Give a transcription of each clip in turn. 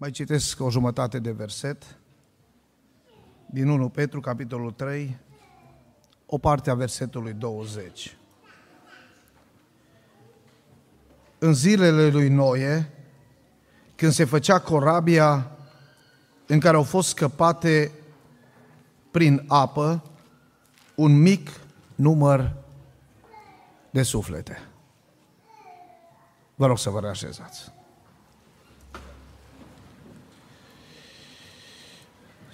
Mai citesc o jumătate de verset din 1 Petru, capitolul 3, o parte a versetului 20. În zilele lui Noe, când se făcea corabia în care au fost scăpate prin apă un mic număr de suflete. Vă rog să vă reașezați.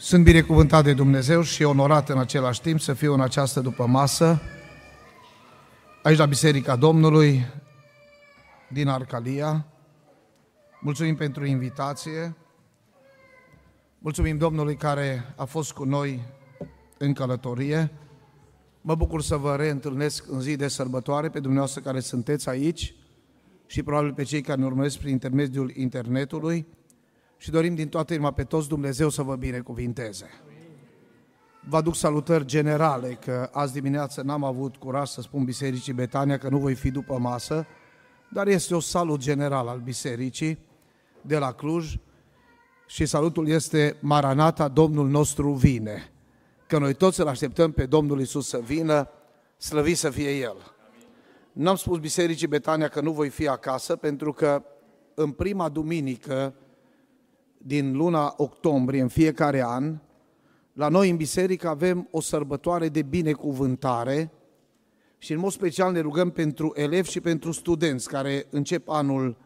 Sunt binecuvântat de Dumnezeu și onorat în același timp să fiu în această după masă, aici la Biserica Domnului, din Arcalia. Mulțumim pentru invitație. Mulțumim Domnului care a fost cu noi în călătorie. Mă bucur să vă reîntâlnesc în zi de sărbătoare pe dumneavoastră care sunteți aici și probabil pe cei care ne urmăresc prin intermediul internetului și dorim din toată inima pe toți Dumnezeu să vă binecuvinteze. Vă aduc salutări generale, că azi dimineață n-am avut curaj să spun Bisericii Betania că nu voi fi după masă, dar este o salut general al Bisericii de la Cluj și salutul este Maranata, Domnul nostru vine. Că noi toți îl așteptăm pe Domnul Isus să vină, slăvit să fie El. N-am spus Bisericii Betania că nu voi fi acasă, pentru că în prima duminică din luna octombrie, în fiecare an, la noi în biserică avem o sărbătoare de binecuvântare și în mod special ne rugăm pentru elevi și pentru studenți care încep anul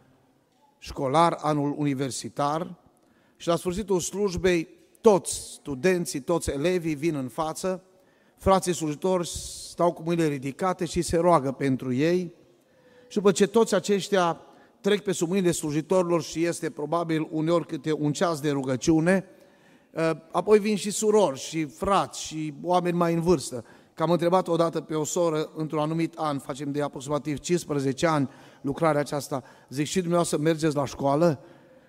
școlar, anul universitar și la sfârșitul slujbei toți studenții, toți elevii vin în față, frații slujitori stau cu mâinile ridicate și se roagă pentru ei și după ce toți aceștia trec pe sub mâinile slujitorilor și este probabil uneori câte un ceas de rugăciune, ă, apoi vin și surori și frați și oameni mai în vârstă. Că am întrebat odată pe o soră, într-un anumit an, facem de aproximativ 15 ani lucrarea aceasta, zic și dumneavoastră mergeți la școală?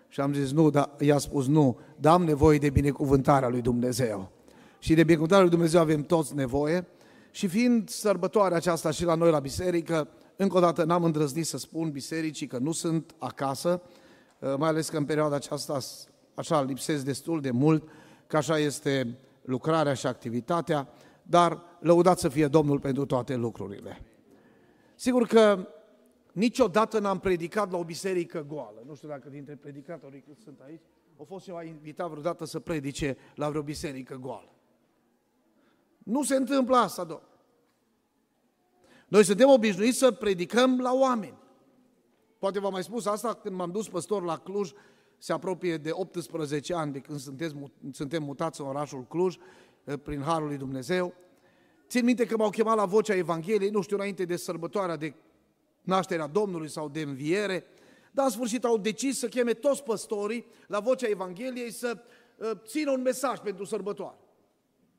Și am zis nu, dar i-a spus nu, dar am nevoie de binecuvântarea lui Dumnezeu. Și de binecuvântarea lui Dumnezeu avem toți nevoie. Și fiind sărbătoarea aceasta și la noi la biserică, încă o dată n-am îndrăznit să spun bisericii că nu sunt acasă, uh, mai ales că în perioada aceasta așa lipsesc destul de mult, că așa este lucrarea și activitatea, dar lăudat să fie Domnul pentru toate lucrurile. Sigur că niciodată n-am predicat la o biserică goală. Nu știu dacă dintre predicatorii cât sunt aici, au fost ceva invitat vreodată să predice la vreo biserică goală. Nu se întâmplă asta, domnule. Noi suntem obișnuiți să predicăm la oameni. Poate v-am mai spus asta când m-am dus păstor la Cluj, se apropie de 18 ani de când suntem, suntem mutați în orașul Cluj, eh, prin Harul lui Dumnezeu. Țin minte că m-au chemat la vocea Evangheliei, nu știu, înainte de sărbătoarea de nașterea Domnului sau de înviere, dar în sfârșit au decis să cheme toți păstorii la vocea Evangheliei să uh, țină un mesaj pentru sărbătoare.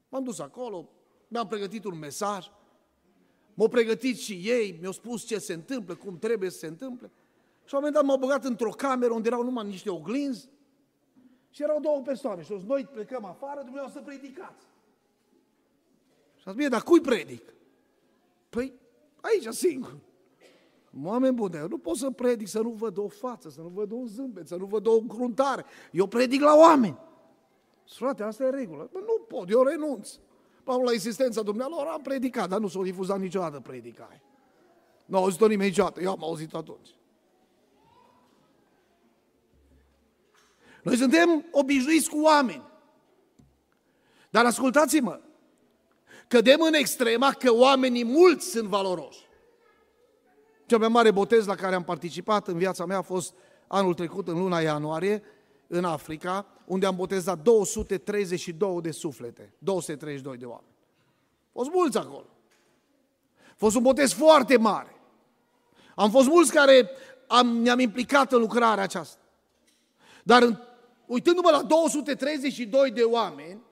M-am dus acolo, mi-am pregătit un mesaj, M-au pregătit și ei, mi-au spus ce se întâmplă, cum trebuie să se întâmple. Și la un moment dat m-au băgat într-o cameră unde erau numai niște oglinzi și erau două persoane. Și au zis, noi plecăm afară, dumneavoastră să predicați. Și a zis, bine, dar cui predic? Păi, aici, singur. Oameni bune, nu pot să predic să nu văd o față, să nu văd un zâmbet, să nu văd o încruntare. Eu predic la oameni. Frate, asta e regulă. Bă, nu pot, eu renunț. Am la insistența dumnealor, am predicat, dar nu s-a difuzat niciodată predicare. Nu au auzit-o nimeni niciodată, eu am auzit atunci. Noi suntem obișnuiți cu oameni. Dar ascultați-mă, cădem în extrema că oamenii mulți sunt valoroși. Cel mai mare botez la care am participat în viața mea a fost anul trecut, în luna ianuarie, în Africa, unde am botezat 232 de suflete, 232 de oameni. Au fost mulți acolo. A fost un botez foarte mare. Am fost mulți care am, ne-am implicat în lucrarea aceasta. Dar uitându-mă la 232 de oameni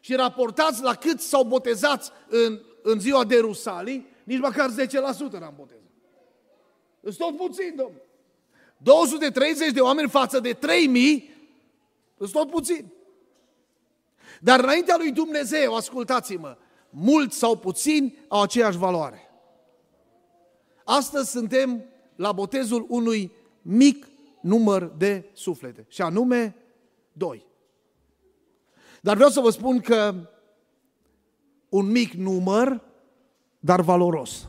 și raportați la cât s-au botezat în, în ziua de Rusalii, nici măcar 10% n-am botezat. Îți tot puțin, domnule. 230 de oameni față de 3000, îți tot puțin. Dar înaintea lui Dumnezeu, ascultați-mă, mulți sau puțini au aceeași valoare. Astăzi suntem la botezul unui mic număr de suflete, și anume doi. Dar vreau să vă spun că un mic număr, dar valoros.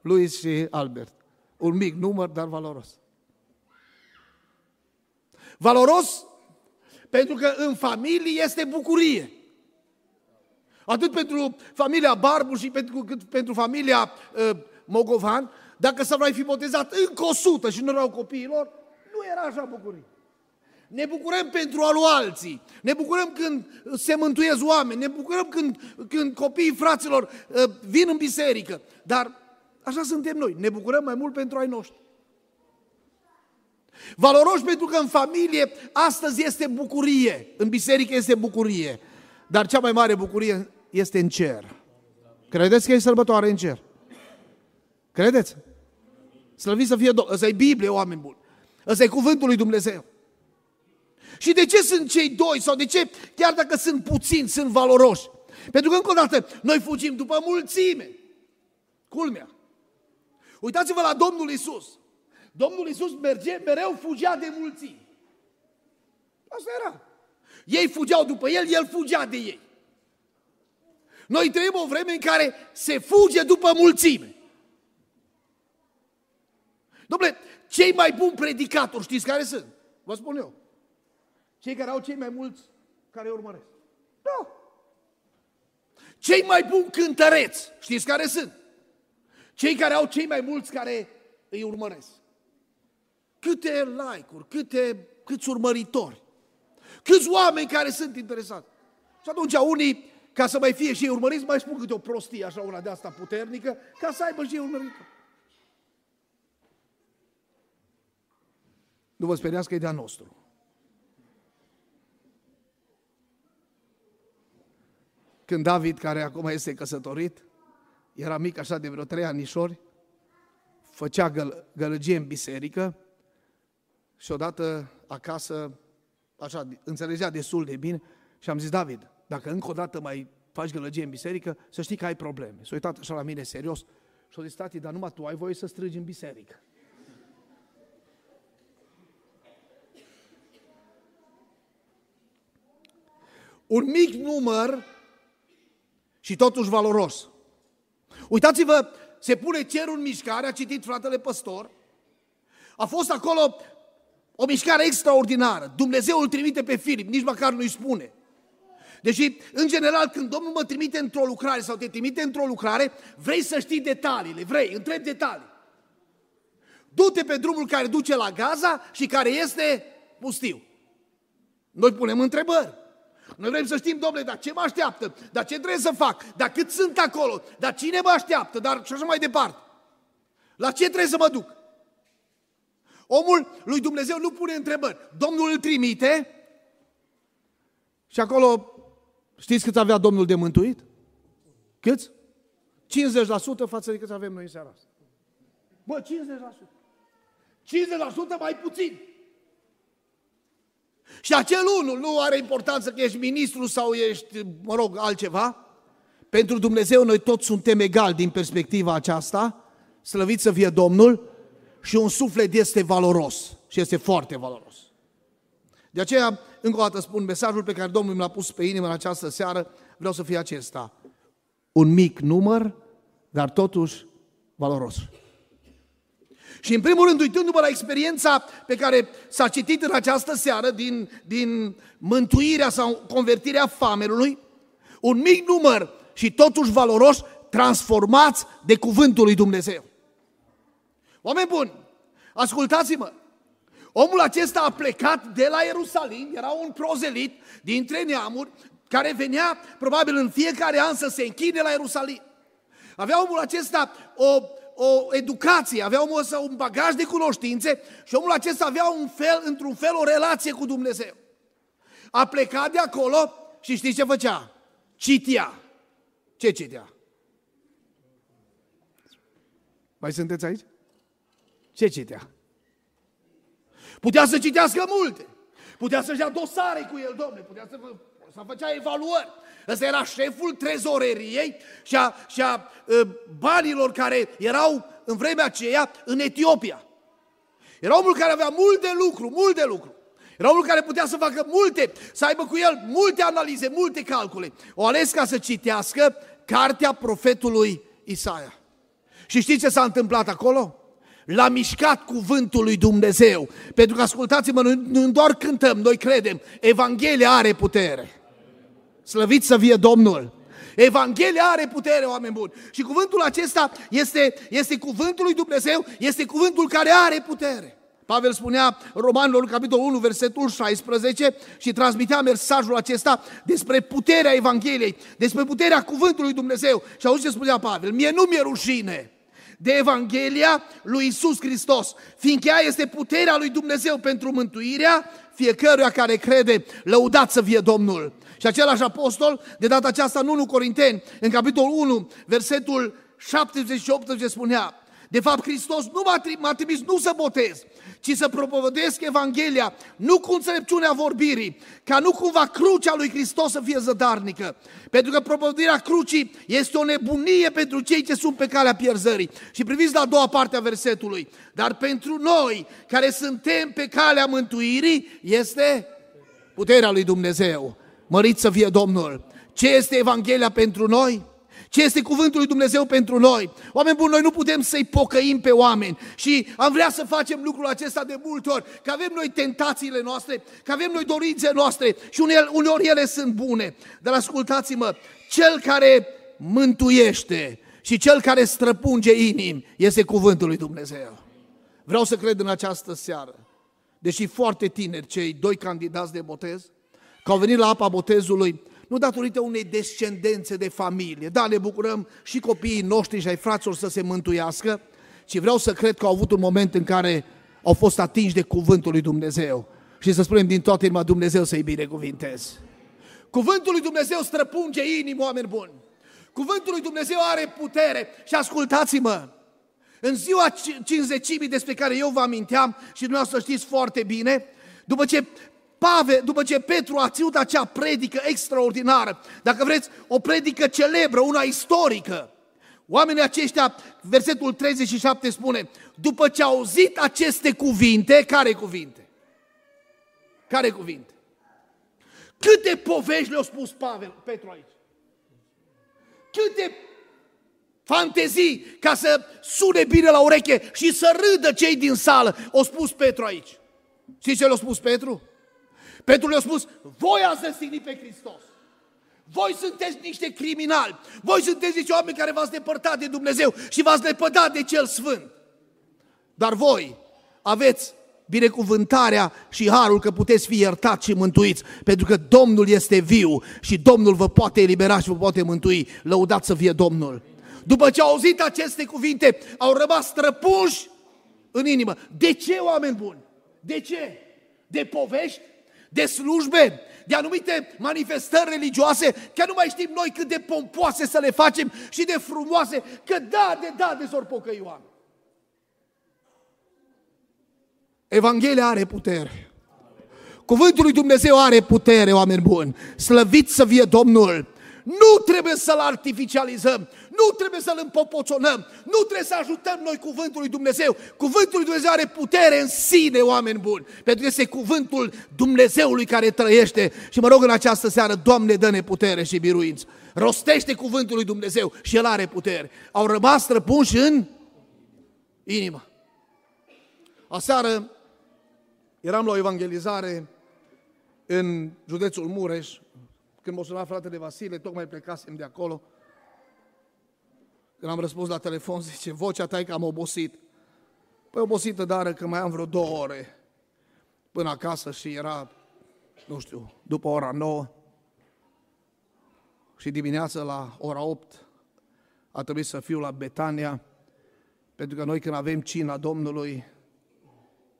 Luis și Albert. Un mic număr, dar valoros. Valoros pentru că în familie este bucurie. Atât pentru familia Barbu și pentru, cât pentru familia uh, Mogovan, dacă să vrei fi botezat încă o sută și nu erau copiilor, nu era așa bucurie. Ne bucurăm pentru alu alții, ne bucurăm când se mântuiesc oameni, ne bucurăm când, când copiii fraților uh, vin în biserică, dar așa suntem noi, ne bucurăm mai mult pentru ai noștri. Valoroși pentru că în familie astăzi este bucurie, în biserică este bucurie, dar cea mai mare bucurie este în cer. Credeți că e sărbătoare în cer? Credeți? Slăvit să fie Domnul. Ăsta e Biblie, oameni buni. Ăsta e cuvântul lui Dumnezeu. Și de ce sunt cei doi? Sau de ce, chiar dacă sunt puțini, sunt valoroși? Pentru că, încă o dată, noi fugim după mulțime. Culmea. Uitați-vă la Domnul Isus. Domnul Isus merge, mereu fugea de mulțimi. Asta era. Ei fugeau după el, el fugea de ei. Noi trăim o vreme în care se fuge după mulțime. Dom'le, cei mai buni predicatori, știți care sunt? Vă spun eu. Cei care au cei mai mulți care îi urmăresc. Da. Cei mai buni cântăreți, știți care sunt? Cei care au cei mai mulți care îi urmăresc. Câte like-uri, câte, câți urmăritori, câți oameni care sunt interesați. Și atunci unii, ca să mai fie și ei urmăriți, mai spun câte o prostie, așa una de asta puternică, ca să aibă și ei urmăritori. Nu vă speriați că e de-a nostru. Când David, care acum este căsătorit, era mic așa de vreo trei anișori, făcea găl- gălăgie în biserică și odată acasă, așa, înțelegea destul de bine și am zis, David, dacă încă o dată mai faci gălăgie în biserică, să știi că ai probleme. S-a uitat așa la mine serios și a zis, tati, dar numai tu ai voie să strigi în biserică. Un mic număr și totuși valoros. Uitați-vă, se pune cerul în mișcare, a citit fratele păstor, a fost acolo o mișcare extraordinară. Dumnezeu îl trimite pe Filip, nici măcar nu-i spune. Deși, în general, când Domnul mă trimite într-o lucrare sau te trimite într-o lucrare, vrei să știi detaliile, vrei, întrebi detalii. Du-te pe drumul care duce la Gaza și care este pustiu. Noi punem întrebări. Noi vrem să știm, domnule, dar ce mă așteaptă? Dar ce trebuie să fac? Dar cât sunt acolo? Dar cine mă așteaptă? Dar și așa mai departe. La ce trebuie să mă duc? Omul lui Dumnezeu nu pune întrebări. Domnul îl trimite și acolo, știți cât avea Domnul de mântuit? Câți? 50% față de cât avem noi în seara asta. Bă, 50%. 50% mai puțin. Și acel unul nu are importanță că ești ministru sau ești, mă rog, altceva. Pentru Dumnezeu noi toți suntem egali din perspectiva aceasta, slăvit să fie Domnul, și un suflet este valoros și este foarte valoros. De aceea, încă o dată spun, mesajul pe care Domnul mi l-a pus pe inimă în această seară, vreau să fie acesta. Un mic număr, dar totuși valoros. Și în primul rând, uitându-mă la experiența pe care s-a citit în această seară din, din mântuirea sau convertirea famelului, un mic număr și totuși valoros, transformați de cuvântul lui Dumnezeu. Oameni buni, ascultați-mă, omul acesta a plecat de la Ierusalim, era un prozelit dintre neamuri, care venea probabil în fiecare an să se închine la Ierusalim. Avea omul acesta o o educație, avea omul ăsta un bagaj de cunoștințe și omul acesta avea un fel, într-un fel o relație cu Dumnezeu. A plecat de acolo și știți ce făcea? Citia. Ce citea? Mai sunteți aici? Ce citea? Putea să citească multe. Putea să-și ia dosare cu el, domne, putea să, să făcea evaluări. Ăsta era șeful trezoreriei și a, și a banilor care erau în vremea aceea în Etiopia. Era omul care avea mult de lucru, mult de lucru. Era omul care putea să facă multe, să aibă cu el multe analize, multe calcule. O ales ca să citească cartea profetului Isaia. Și știți ce s-a întâmplat acolo? L-a mișcat cuvântul lui Dumnezeu. Pentru că, ascultați-mă, noi nu doar cântăm, noi credem, Evanghelia are putere. Slăvit să fie Domnul! Evanghelia are putere, oameni buni. Și cuvântul acesta este, este cuvântul lui Dumnezeu, este cuvântul care are putere. Pavel spunea Romanilor, capitolul 1, versetul 16 și transmitea mesajul acesta despre puterea Evangheliei, despre puterea cuvântului lui Dumnezeu. Și auzi ce spunea Pavel, mie nu mi-e rușine de Evanghelia lui Isus Hristos, fiindcă ea este puterea lui Dumnezeu pentru mântuirea fiecăruia care crede, lăudat să fie Domnul. Și același apostol, de data aceasta nu 1 Corinteni, în capitolul 1, versetul 70 și 80 spunea, de fapt, Hristos nu m-a trimis nu să botez, ci să propovăduiesc Evanghelia, nu cu înțelepciunea vorbirii, ca nu cumva crucea lui Hristos să fie zădarnică. Pentru că propovăduirea crucii este o nebunie pentru cei ce sunt pe calea pierzării. Și priviți la a doua parte a versetului. Dar pentru noi, care suntem pe calea mântuirii, este puterea lui Dumnezeu. Mărit să fie Domnul! Ce este Evanghelia pentru noi? Ce este cuvântul lui Dumnezeu pentru noi? Oameni buni, noi nu putem să-i pocăim pe oameni și am vrea să facem lucrul acesta de multe ori, că avem noi tentațiile noastre, că avem noi dorințe noastre și uneori ele sunt bune. Dar ascultați-mă, cel care mântuiește și cel care străpunge inimi este cuvântul lui Dumnezeu. Vreau să cred în această seară, deși foarte tineri cei doi candidați de botez, că au venit la apa botezului, nu datorită unei descendențe de familie. Da, ne bucurăm și copiii noștri și ai fraților să se mântuiască, ci vreau să cred că au avut un moment în care au fost atinși de cuvântul lui Dumnezeu. Și să spunem din toată inima, Dumnezeu să-i binecuvintez. Cuvântul lui Dumnezeu străpunge inimi, oameni buni. Cuvântul lui Dumnezeu are putere și ascultați-mă, în ziua cinzecimii despre care eu vă aminteam și dumneavoastră știți foarte bine, după ce Pave, după ce Petru a ținut acea predică extraordinară, dacă vreți, o predică celebră, una istorică, oamenii aceștia, versetul 37 spune, după ce au auzit aceste cuvinte, care cuvinte? Care cuvinte? Câte povești le-a spus Pavel, Petru aici? Câte fantezii ca să sune bine la ureche și să râdă cei din sală, o spus Petru aici. Știți ce l-a spus Petru? Petru le-a spus, voi ați răstignit pe Hristos. Voi sunteți niște criminali. Voi sunteți niște oameni care v-ați depărtat de Dumnezeu și v-ați lepădat de Cel Sfânt. Dar voi aveți binecuvântarea și harul că puteți fi iertați și mântuiți, pentru că Domnul este viu și Domnul vă poate elibera și vă poate mântui. Lăudați să fie Domnul. După ce au auzit aceste cuvinte, au rămas străpuși în inimă. De ce, oameni buni? De ce? De povești? De slujbe, de anumite manifestări religioase, că nu mai știm noi cât de pompoase să le facem și de frumoase, că da, de da, de s-or pocăi oameni. Evanghelia are putere. Cuvântul lui Dumnezeu are putere, oameni buni. Slăvit să fie Domnul. Nu trebuie să-l artificializăm, nu trebuie să-l împopoțonăm, nu trebuie să ajutăm noi cuvântul lui Dumnezeu. Cuvântul lui Dumnezeu are putere în sine, oameni buni, pentru că este cuvântul Dumnezeului care trăiește. Și mă rog în această seară, Doamne, dă-ne putere și biruință. Rostește cuvântul lui Dumnezeu și El are putere. Au rămas răpunși în inimă. Aseară eram la o evangelizare în județul Mureș, când m-a sunat fratele Vasile, tocmai plecasem de acolo. Când am răspuns la telefon, zice, vocea ta e că am obosit. Păi obosită, dar că mai am vreo două ore. Până acasă și era, nu știu, după ora 9 și dimineața la ora 8 a trebuit să fiu la Betania, pentru că noi când avem cina Domnului,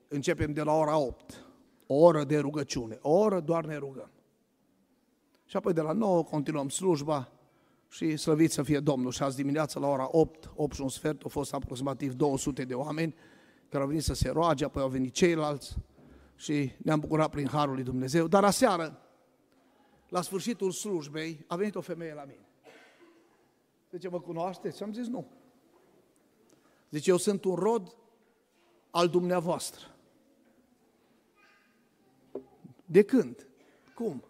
începem de la ora 8, o oră de rugăciune, o oră doar ne rugăm. Și apoi de la 9 continuăm slujba și slăvit să fie Domnul. Și azi dimineața la ora 8, 8 și un sfert, au fost aproximativ 200 de oameni care au venit să se roage, apoi au venit ceilalți și ne-am bucurat prin Harul lui Dumnezeu. Dar aseară, la sfârșitul slujbei, a venit o femeie la mine. Zice, mă cunoașteți? Și am zis, nu. Zice, eu sunt un rod al dumneavoastră. De când? Cum?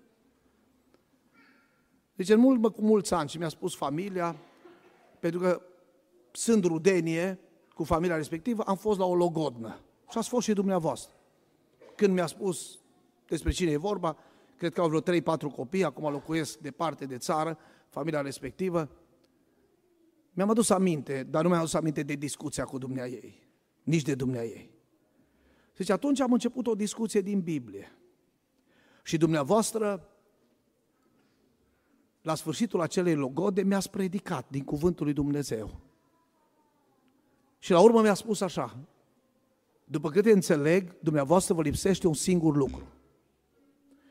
Deci în mult, cu mulți ani și mi-a spus familia, pentru că sunt rudenie cu familia respectivă, am fost la o logodnă. Și ați fost și dumneavoastră. Când mi-a spus despre cine e vorba, cred că au vreo 3-4 copii, acum locuiesc departe de țară, familia respectivă, mi-am adus aminte, dar nu mi-am adus aminte de discuția cu dumnea ei, nici de dumnea ei. Deci atunci am început o discuție din Biblie. Și dumneavoastră, la sfârșitul acelei logode, mi-ați predicat din cuvântul lui Dumnezeu. Și la urmă mi-a spus așa, după câte înțeleg, dumneavoastră vă lipsește un singur lucru.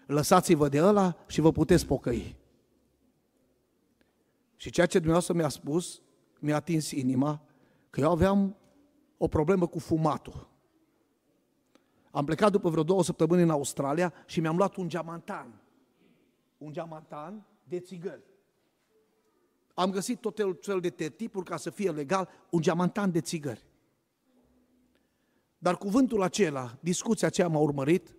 Lăsați-vă de ăla și vă puteți pocăi. Și ceea ce dumneavoastră mi-a spus, mi-a atins inima, că eu aveam o problemă cu fumatul. Am plecat după vreo două săptămâni în Australia și mi-am luat un geamantan. Un geamantan de țigări. Am găsit tot felul de tertipuri ca să fie legal, un geamantan de țigări. Dar cuvântul acela, discuția aceea m-a urmărit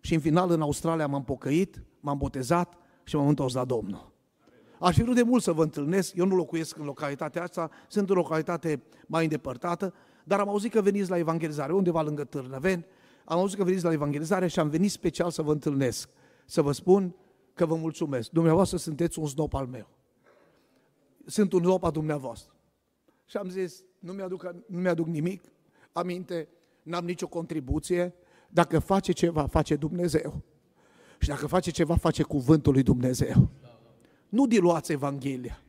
și în final în Australia m-am pocăit, m-am botezat și m-am întors la Domnul. Aș fi vrut de mult să vă întâlnesc, eu nu locuiesc în localitatea asta, sunt în localitate mai îndepărtată, dar am auzit că veniți la evangelizare, undeva lângă Târnăveni, am auzit că veniți la evangelizare și am venit special să vă întâlnesc, să vă spun că vă mulțumesc. Dumneavoastră sunteți un snop al meu. Sunt un snop al dumneavoastră. Și am zis, nu mi-aduc, nu mi-aduc nimic aminte, n-am nicio contribuție, dacă face ceva, face Dumnezeu. Și dacă face ceva, face cuvântul lui Dumnezeu. Nu diluați Evanghelia.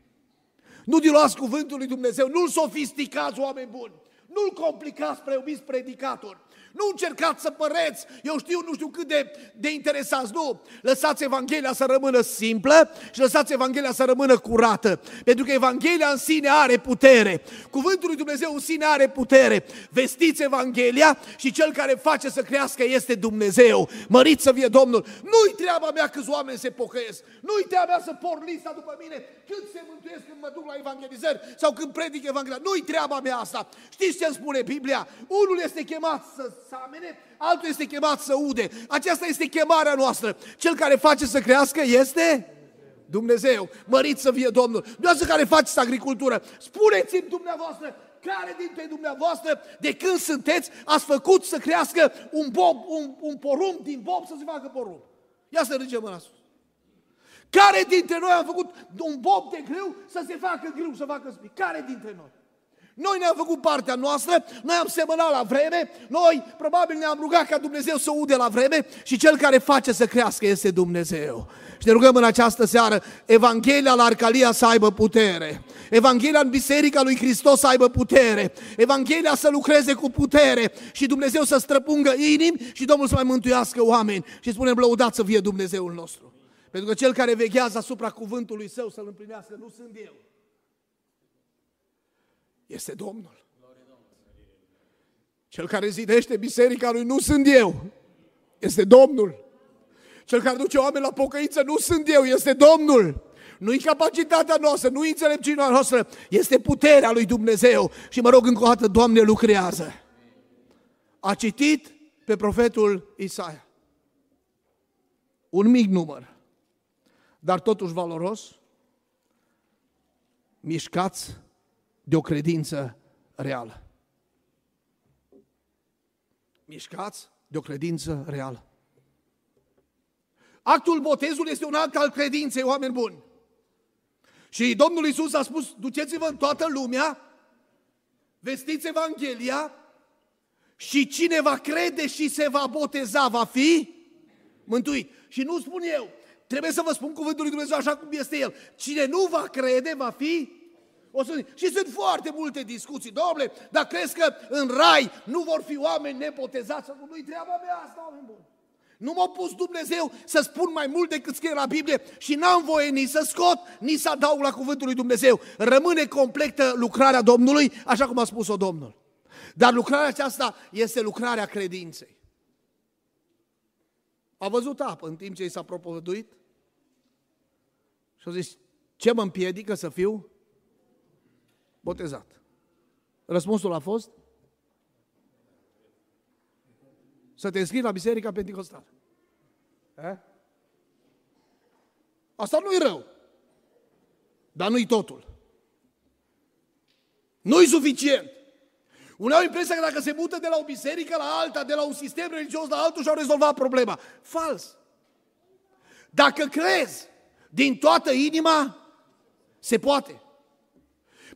Nu diluați cuvântul lui Dumnezeu, nu-l sofisticați, oameni buni. Nu-l complicați, preiubiți predicatori. Nu încercați să păreți, eu știu, nu știu cât de, de interesați, nu. Lăsați Evanghelia să rămână simplă și lăsați Evanghelia să rămână curată. Pentru că Evanghelia în sine are putere. Cuvântul lui Dumnezeu în sine are putere. Vestiți Evanghelia și cel care face să crească este Dumnezeu. Măriți să fie Domnul. Nu-i treaba mea câți oameni se pocăiesc. Nu-i treaba mea să por lista după mine cât se mântuiesc când mă duc la evangelizări sau când predic Evanghelia. Nu-i treaba mea asta. Știți ce îmi spune Biblia? Unul este chemat să samene, altul este chemat să ude. Aceasta este chemarea noastră. Cel care face să crească este Dumnezeu. Mărit să fie Domnul. Dumnezeu care faceți agricultură. Spuneți-mi dumneavoastră care dintre dumneavoastră, de când sunteți, ați făcut să crească un, bob, un, un porumb din bob să se facă porumb. Ia să râgem mâna sus. Care dintre noi am făcut un bob de grâu să se facă grâu, să facă spic? Care dintre noi? Noi ne-am făcut partea noastră, noi am semănat la vreme, noi probabil ne-am rugat ca Dumnezeu să ude la vreme și cel care face să crească este Dumnezeu. Și ne rugăm în această seară, Evanghelia la Arcalia să aibă putere, Evanghelia în Biserica lui Hristos să aibă putere, Evanghelia să lucreze cu putere și Dumnezeu să străpungă inimi și Domnul să mai mântuiască oameni. Și spunem, lăudat să fie Dumnezeul nostru. Pentru că cel care veghează asupra cuvântului său să-l împlinească nu sunt eu, este Domnul. Cel care zidește biserica lui nu sunt eu, este Domnul. Cel care duce oameni la pocăință nu sunt eu, este Domnul. Nu-i capacitatea noastră, nu-i înțelepciunea noastră, este puterea lui Dumnezeu. Și mă rog încă o dată, Doamne, lucrează. A citit pe profetul Isaia. Un mic număr, dar totuși valoros. Mișcați de o credință reală. Mișcați de o credință reală. Actul botezului este un act al credinței, oameni buni. Și Domnul Isus a spus, duceți-vă în toată lumea, vestiți Evanghelia și cine va crede și se va boteza va fi mântuit. Și nu spun eu, trebuie să vă spun cuvântul lui Dumnezeu așa cum este El. Cine nu va crede va fi o să și sunt foarte multe discuții. Domnule, dar crezi că în rai nu vor fi oameni nepotezați? Nu-i treaba mea asta, oameni buni. Nu m-a pus Dumnezeu să spun mai mult decât scrie la Biblie și n-am voie nici să scot, nici să adaug la cuvântul lui Dumnezeu. Rămâne completă lucrarea Domnului, așa cum a spus-o Domnul. Dar lucrarea aceasta este lucrarea credinței. A văzut apă în timp ce i s-a propovăduit? Și a zis, ce mă împiedică să fiu botezat. Răspunsul a fost? să te înscrii la Biserica Pentecostală. Eh? Asta nu-i rău. Dar nu-i totul. Nu-i suficient. Unii au impresia că dacă se mută de la o biserică la alta, de la un sistem religios la altul și-au rezolvat problema. Fals. Dacă crezi din toată inima, se poate.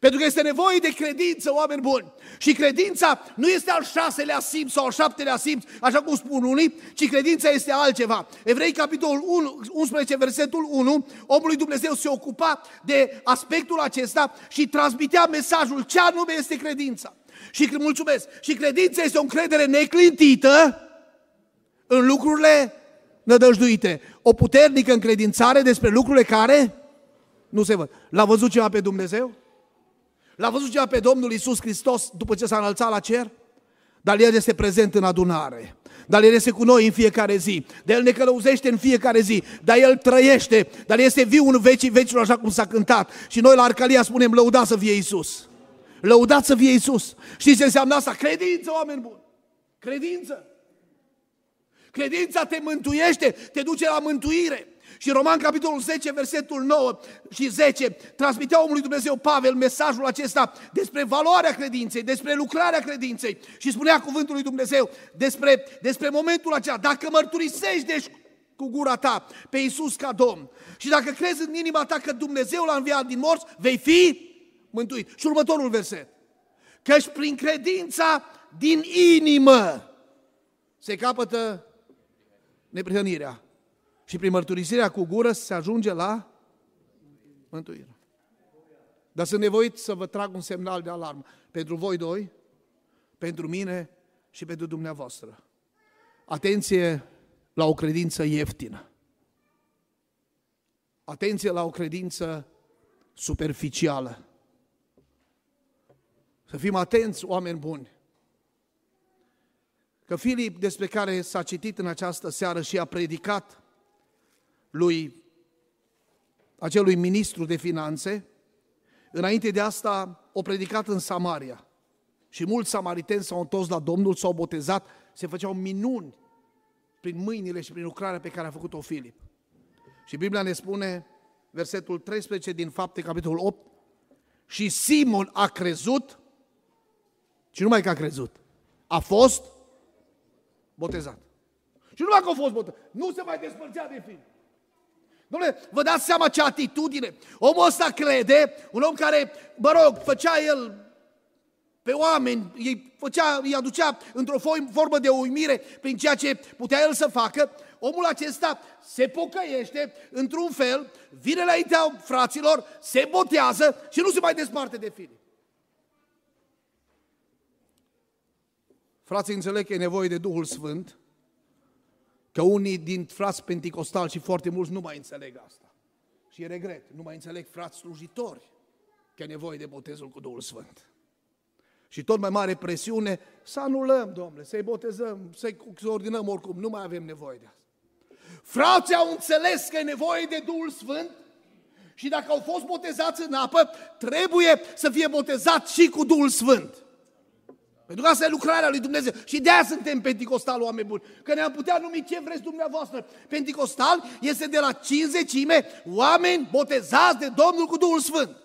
Pentru că este nevoie de credință, oameni buni. Și credința nu este al șaselea simț sau al șaptelea simț, așa cum spun unii, ci credința este altceva. Evrei, capitolul 1, 11, versetul 1, omul lui Dumnezeu se ocupa de aspectul acesta și transmitea mesajul ce anume este credința. Și mulțumesc. Și credința este o încredere neclintită în lucrurile nădăjduite. O puternică încredințare despre lucrurile care nu se văd. L-a văzut ceva pe Dumnezeu? L-a văzut ceva pe Domnul Isus Hristos după ce s-a înălțat la cer? Dar El este prezent în adunare. Dar El este cu noi în fiecare zi. Dar El ne călăuzește în fiecare zi. Dar El trăiește. Dar este viu în vecii vecilor așa cum s-a cântat. Și noi la Arcalia spunem lăuda să fie Isus. Lăudați să fie Isus. Știți ce înseamnă asta? Credință, oameni buni. Credință. Credința te mântuiește, te duce la mântuire. Și Roman, capitolul 10, versetul 9 și 10, transmitea omului Dumnezeu Pavel mesajul acesta despre valoarea credinței, despre lucrarea credinței. Și spunea cuvântul lui Dumnezeu despre, despre momentul acela. Dacă mărturisești, deci, cu gura ta pe Iisus ca Domn și dacă crezi în inima ta că Dumnezeu l-a înviat din morți, vei fi mântuit. Și următorul verset. Căci prin credința din inimă se capătă neprihănirea. Și prin mărturisirea cu gură se ajunge la mântuire. Dar sunt nevoit să vă trag un semnal de alarmă. Pentru voi doi, pentru mine și pentru dumneavoastră. Atenție la o credință ieftină. Atenție la o credință superficială. Să fim atenți, oameni buni. Că Filip, despre care s-a citit în această seară și a predicat lui acelui ministru de finanțe, înainte de asta o predicat în Samaria. Și mulți samariteni s-au întors la Domnul, s-au botezat, se făceau minuni prin mâinile și prin lucrarea pe care a făcut-o Filip. Și Biblia ne spune, versetul 13 din Fapte, capitolul 8, și Simon a crezut și numai că a crezut. A fost botezat. Și numai că a fost botezat. Nu se mai despărțea de fi. Dom'le, vă dați seama ce atitudine. Omul ăsta crede, un om care, mă rog, făcea el pe oameni, îi, făcea, îi aducea într-o formă de uimire prin ceea ce putea el să facă, omul acesta se pocăiește într-un fel, vine înaintea fraților, se botează și nu se mai desparte de fine. Frații, înțeleg că e nevoie de Duhul Sfânt, că unii din frați penticostali și foarte mulți nu mai înțeleg asta. Și e regret, nu mai înțeleg frați slujitori că e nevoie de botezul cu Duhul Sfânt. Și tot mai mare presiune să anulăm, domnule, să-i botezăm, să-i ordinăm oricum, nu mai avem nevoie de asta. Frații au înțeles că e nevoie de Duhul Sfânt și dacă au fost botezați în apă, trebuie să fie botezați și cu Duhul Sfânt. Pentru că asta e lucrarea lui Dumnezeu. Și de aia suntem penticostal, oameni buni. Că ne-am putea numi ce vreți dumneavoastră. Penticostal este de la cinzecime oameni botezați de Domnul cu Duhul Sfânt.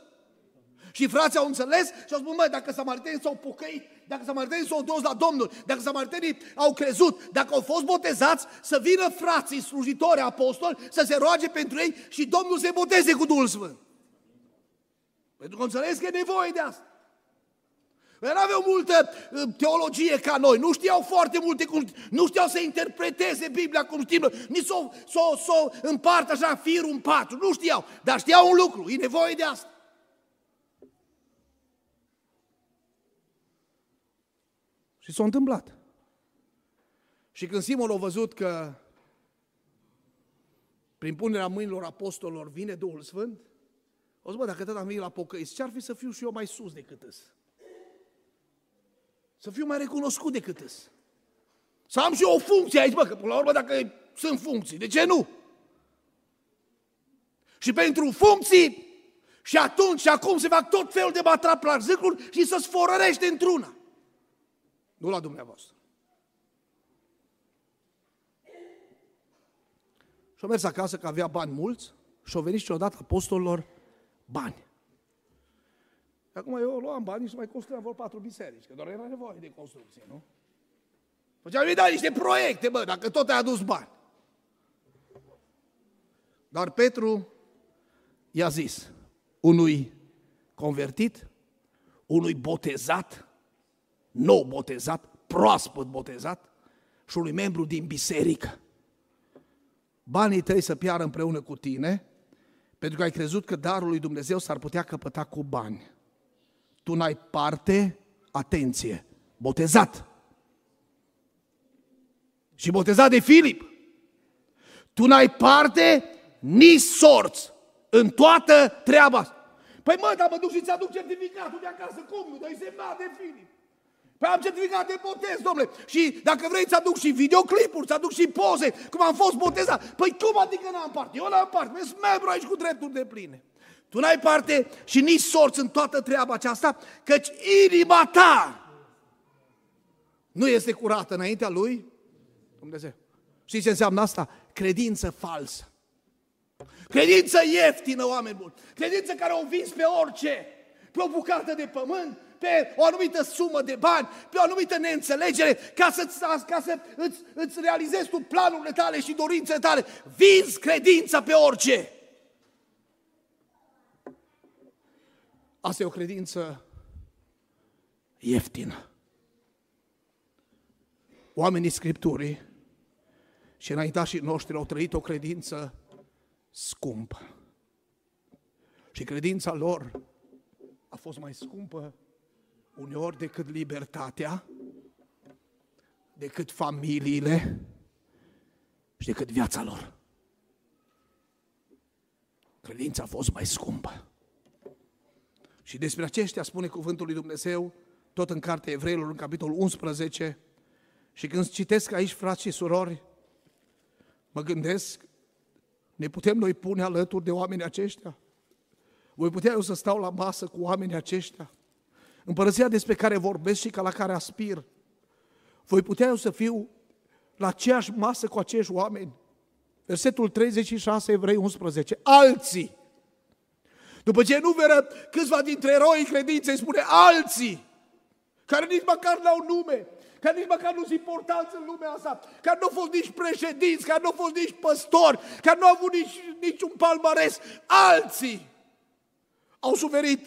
Și frații au înțeles și au spus, măi, dacă samaritenii s-au pocăit, dacă samaritenii s-au dus la Domnul, dacă samaritenii au crezut, dacă au fost botezați, să vină frații slujitori, apostoli, să se roage pentru ei și Domnul se boteze cu Duhul Sfânt. Pentru că înțeles că e nevoie de asta. Nu aveau multă uh, teologie ca noi, nu știau foarte multe, nu știau să interpreteze Biblia cum știm, nici să o s-o, s-o împartă așa firul în patru, nu știau, dar știau un lucru, e nevoie de asta. Și s-a întâmplat. Și când Simon a văzut că prin punerea mâinilor apostolilor vine Duhul Sfânt, o zis, bă, dacă tot am venit la pocăiți, ce-ar fi să fiu și eu mai sus decât îs? Să fiu mai recunoscut decât îs. Să am și o funcție aici, bă, că până la urmă dacă sunt funcții, de ce nu? Și pentru funcții, și atunci și acum se fac tot felul de batraplazicuri și să sforărește într-una. Nu la dumneavoastră. Și-a mers acasă că avea bani mulți și-a venit și odată apostolilor bani. Acum eu luam bani și mai construiam vreo patru biserici, că doar era nevoie de construcție, nu? Făceam lui da niște proiecte, bă, dacă tot ai adus bani. Dar Petru i-a zis unui convertit, unui botezat, nou botezat, proaspăt botezat și unui membru din biserică. Banii tăi să piară împreună cu tine, pentru că ai crezut că darul lui Dumnezeu s-ar putea căpăta cu bani. Tu n-ai parte, atenție, botezat. Și botezat de Filip. Tu n-ai parte, nici sorți în toată treaba Păi mă, dar mă duc și ți-aduc certificatul de acasă. Cum nu? Dar e semnat de Filip. Păi am certificat de botez, domnule. Și dacă vrei, ți-aduc și videoclipuri, ți-aduc și poze, cum am fost botezat. Păi cum adică n-am parte? Eu n-am parte, sunt membru aici cu drepturi de pline. Tu n-ai parte și nici sorți în toată treaba aceasta, căci inima ta nu este curată înaintea lui Dumnezeu. Știți ce înseamnă asta? Credință falsă. Credință ieftină, oameni buni. Credință care o vins pe orice. Pe o bucată de pământ, pe o anumită sumă de bani, pe o anumită neînțelegere, ca să, ca să îți, îți realizezi tu planurile tale și dorințele tale. Vinzi credința pe orice. Asta e o credință ieftină. Oamenii Scripturii și înaintașii noștri au trăit o credință scumpă. Și credința lor a fost mai scumpă uneori decât libertatea, decât familiile și decât viața lor. Credința a fost mai scumpă. Și despre aceștia spune cuvântul lui Dumnezeu, tot în cartea Evreilor, în capitolul 11, și când citesc aici, frați și surori, mă gândesc, ne putem noi pune alături de oamenii aceștia? Voi putea eu să stau la masă cu oamenii aceștia? Împărăția despre care vorbesc și ca la care aspir. Voi putea eu să fiu la aceeași masă cu acești oameni? Versetul 36, Evrei 11. Alții. După ce nu veră câțiva dintre eroi credinței, spune alții, care nici măcar n-au nume, care nici măcar nu sunt importanți în lumea asta, care nu au fost nici președinți, care nu au fost nici păstori, care nu au avut nici, niciun palmares. Alții au suferit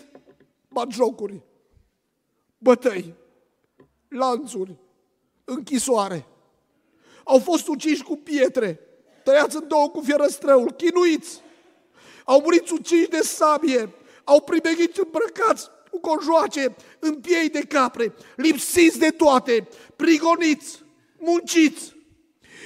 batjocuri, bătăi, lanțuri, închisoare. Au fost uciși cu pietre, tăiați în două cu fierăstrăul, chinuiți. Au murit uciși de sabie, au primegit îmbrăcați cu conjoace în piei de capre, lipsiți de toate, prigoniți, munciți.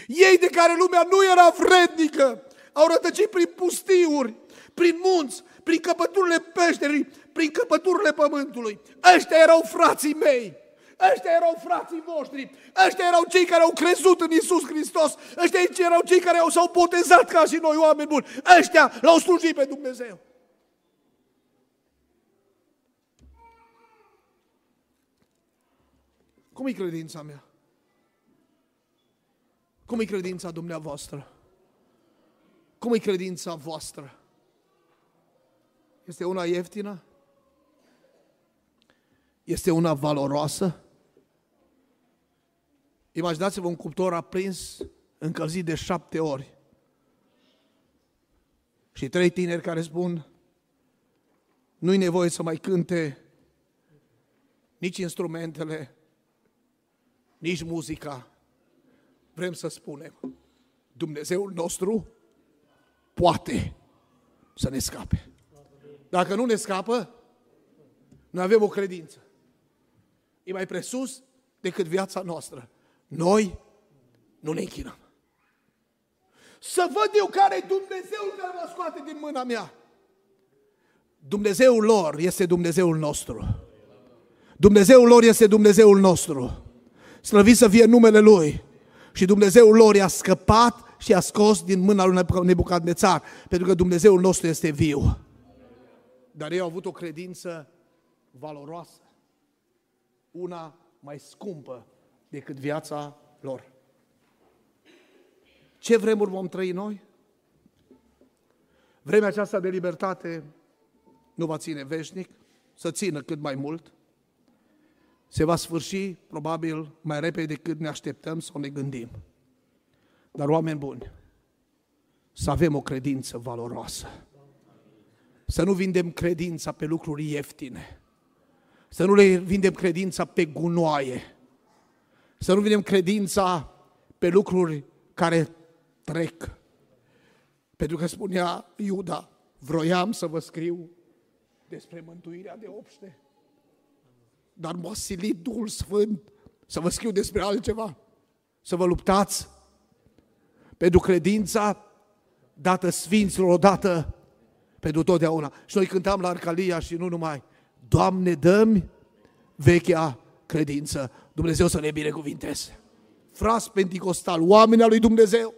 Ei de care lumea nu era vrednică, au rătăcit prin pustiuri, prin munți, prin căpăturile peșterii, prin căpăturile pământului. Ăștia erau frații mei. Ăștia erau frații voștri, ăștia erau cei care au crezut în Isus Hristos, ăștia erau cei care au, s-au botezat ca și noi oameni buni, ăștia l-au slujit pe Dumnezeu. Cum e credința mea? Cum e credința dumneavoastră? Cum e credința voastră? Este una ieftină? Este una valoroasă? Imaginați-vă un cuptor aprins, încălzit de șapte ori. Și trei tineri care spun, nu-i nevoie să mai cânte nici instrumentele, nici muzica. Vrem să spunem, Dumnezeul nostru poate să ne scape. Dacă nu ne scapă, noi avem o credință. E mai presus decât viața noastră. Noi nu ne închinăm. Să văd eu care e Dumnezeul care mă scoate din mâna mea. Dumnezeul lor este Dumnezeul nostru. Dumnezeul lor este Dumnezeul nostru. Slăvit să fie numele Lui. Și Dumnezeul lor i-a scăpat și i-a scos din mâna lui Nebucadnețar, pentru că Dumnezeul nostru este viu. Dar ei au avut o credință valoroasă, una mai scumpă decât viața lor. Ce vremuri vom trăi noi? Vremea aceasta de libertate nu va ține veșnic, să țină cât mai mult. Se va sfârși probabil mai repede decât ne așteptăm sau ne gândim. Dar oameni buni, să avem o credință valoroasă. Să nu vindem credința pe lucruri ieftine. Să nu le vindem credința pe gunoaie. Să nu vindem credința pe lucruri care trec. Pentru că spunea Iuda, vroiam să vă scriu despre mântuirea de obște, dar m-a silit Duhul Sfânt să vă scriu despre altceva, să vă luptați pentru credința dată Sfinților odată pentru totdeauna. Și noi cântam la Arcalia și nu numai, Doamne, dă vechea credință. Dumnezeu să ne binecuvinteze. Fras Pentecostal, oameni al lui Dumnezeu,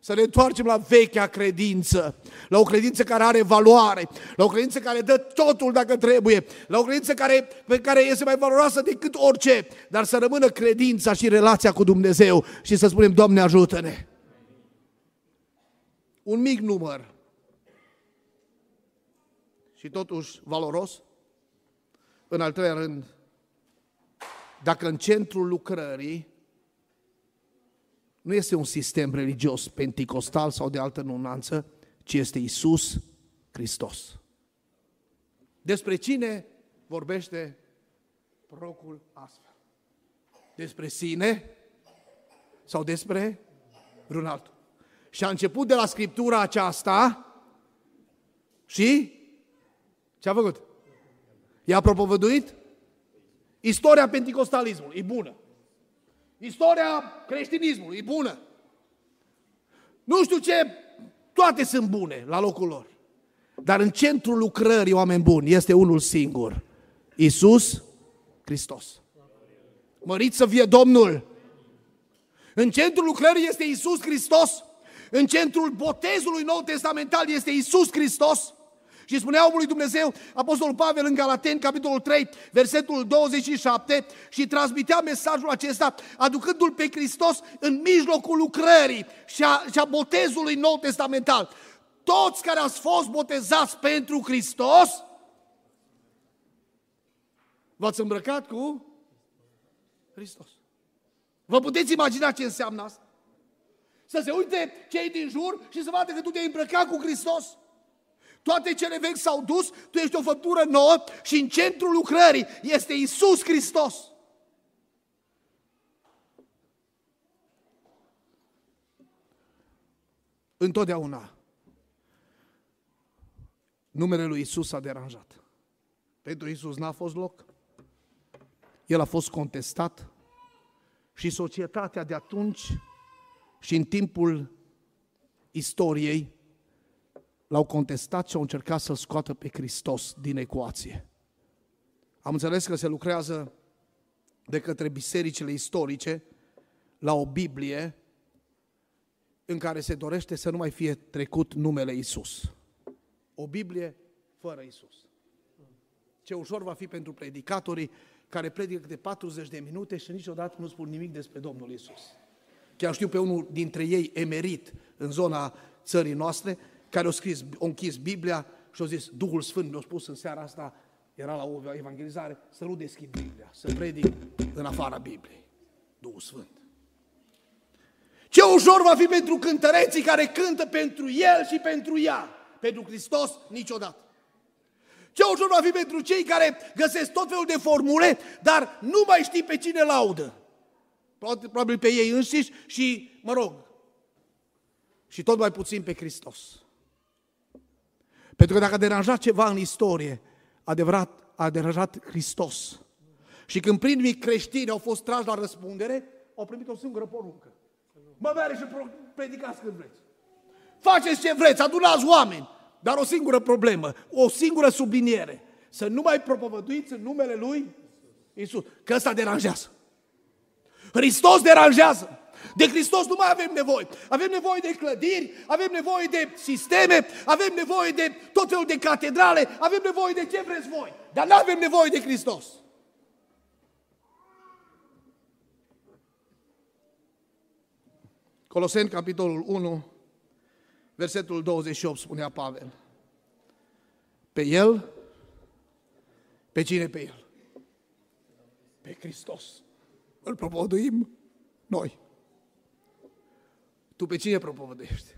să ne întoarcem la vechea credință, la o credință care are valoare, la o credință care dă totul dacă trebuie, la o credință care, pe care este mai valoroasă decât orice, dar să rămână credința și relația cu Dumnezeu și să spunem, Doamne ajută-ne. Un mic număr și totuși valoros. În al treilea rând, dacă în centrul lucrării nu este un sistem religios penticostal sau de altă nunanță, ci este Isus Hristos. Despre cine vorbește procul astfel? Despre sine sau despre vreun altul? Și a început de la scriptura aceasta și ce a făcut? I-a propovăduit? Istoria penticostalismului, e bună. Istoria creștinismului, e bună. Nu știu ce, toate sunt bune la locul lor. Dar în centrul lucrării, oameni buni, este unul singur. Isus Hristos. Mărit să fie Domnul! În centrul lucrării este Isus Hristos. În centrul botezului nou testamental este Isus Hristos. Și spunea omului Dumnezeu, Apostolul Pavel în Galaten, capitolul 3, versetul 27, și transmitea mesajul acesta, aducându-l pe Hristos în mijlocul lucrării și a, și a botezului nou testamental. Toți care ați fost botezați pentru Hristos, v-ați îmbrăcat cu Hristos. Vă puteți imagina ce înseamnă asta? Să se uite cei din jur și să vadă că tu te-ai îmbrăcat cu Hristos. Toate cele vechi s-au dus, tu ești o făptură nouă și în centrul lucrării este Isus Hristos. Întotdeauna numele lui Isus a deranjat. Pentru Isus n-a fost loc. El a fost contestat și societatea de atunci și în timpul istoriei l-au contestat și au încercat să-L scoată pe Hristos din ecuație. Am înțeles că se lucrează de către bisericile istorice la o Biblie în care se dorește să nu mai fie trecut numele Isus. O Biblie fără Isus. Ce ușor va fi pentru predicatorii care predică de 40 de minute și niciodată nu spun nimic despre Domnul Isus. Chiar știu pe unul dintre ei emerit în zona țării noastre, care a scris, a închis Biblia și a zis, Duhul Sfânt mi-a spus în seara asta, era la o evangelizare, să nu deschid Biblia, să predic în afara Bibliei. Duhul Sfânt. Ce ușor va fi pentru cântăreții care cântă pentru El și pentru ea. Pentru Hristos niciodată. Ce ușor va fi pentru cei care găsesc tot felul de formule, dar nu mai știi pe cine laudă. Probabil pe ei înșiși și, mă rog, și tot mai puțin pe Hristos. Pentru că dacă a deranjat ceva în istorie, adevărat, a deranjat Hristos. Și când primii creștini au fost trași la răspundere, au primit o singură poruncă. Mă mere și predicați când vreți. Faceți ce vreți, adunați oameni. Dar o singură problemă, o singură subliniere. Să nu mai propovăduiți în numele Lui Isus. Că ăsta deranjează. Hristos deranjează. De Hristos nu mai avem nevoie. Avem nevoie de clădiri, avem nevoie de sisteme, avem nevoie de tot felul de catedrale, avem nevoie de ce vreți voi. Dar nu avem nevoie de Hristos. Coloseni, capitolul 1, Versetul 28 spunea Pavel. Pe El, pe cine pe El? Pe Hristos. Îl propovăduim noi. Tu pe cine propovăduiești?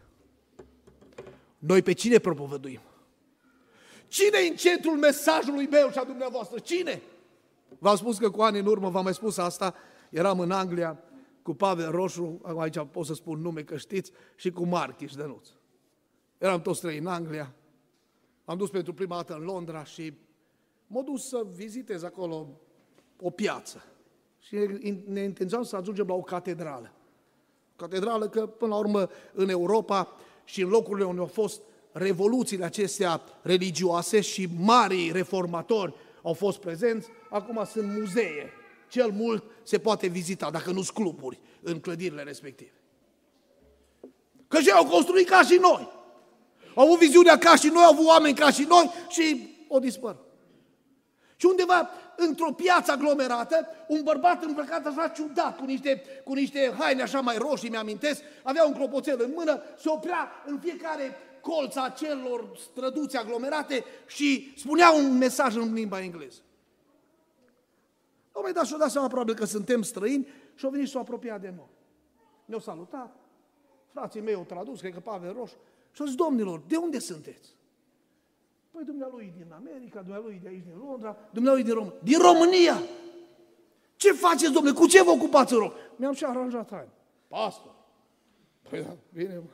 Noi pe cine propovăduim? Cine e în centrul mesajului meu și a dumneavoastră? Cine? V-am spus că cu ani în urmă, v-am mai spus asta, eram în Anglia cu Pavel Roșu, aici pot să spun nume că știți, și cu Marchiș Dănuț. Eram toți trei în Anglia, am dus pentru prima dată în Londra și m-am dus să vizitez acolo o piață. Și ne intenționam să ajungem la o catedrală. Catedrală că, până la urmă, în Europa și în locurile unde au fost revoluțiile acestea religioase și marii reformatori au fost prezenți, acum sunt muzee. Cel mult se poate vizita, dacă nu cluburi, în clădirile respective. Că și au construit ca și noi. Au avut viziunea ca și noi, au avut oameni ca și noi și o dispăr. Și undeva, într-o piață aglomerată, un bărbat îmbrăcat așa ciudat, cu niște, cu niște haine așa mai roșii, mi-amintesc, avea un clopoțel în mână, se oprea în fiecare colț a celor străduți aglomerate și spunea un mesaj în limba engleză. Dom'le, dar și-o dat seama probabil că suntem străini și au venit și s-au apropiat de noi. Ne-au salutat, frații mei au tradus, cred că Pavel Roș, și au zis, domnilor, de unde sunteți? Păi dumnealui din America, dumnealui de aici din Londra, dumnealui din România. Din România! Ce faceți, domnule? Cu ce vă ocupați în rog? Mi-am și aranjat haine. Pastor. Păi da, bine, mă.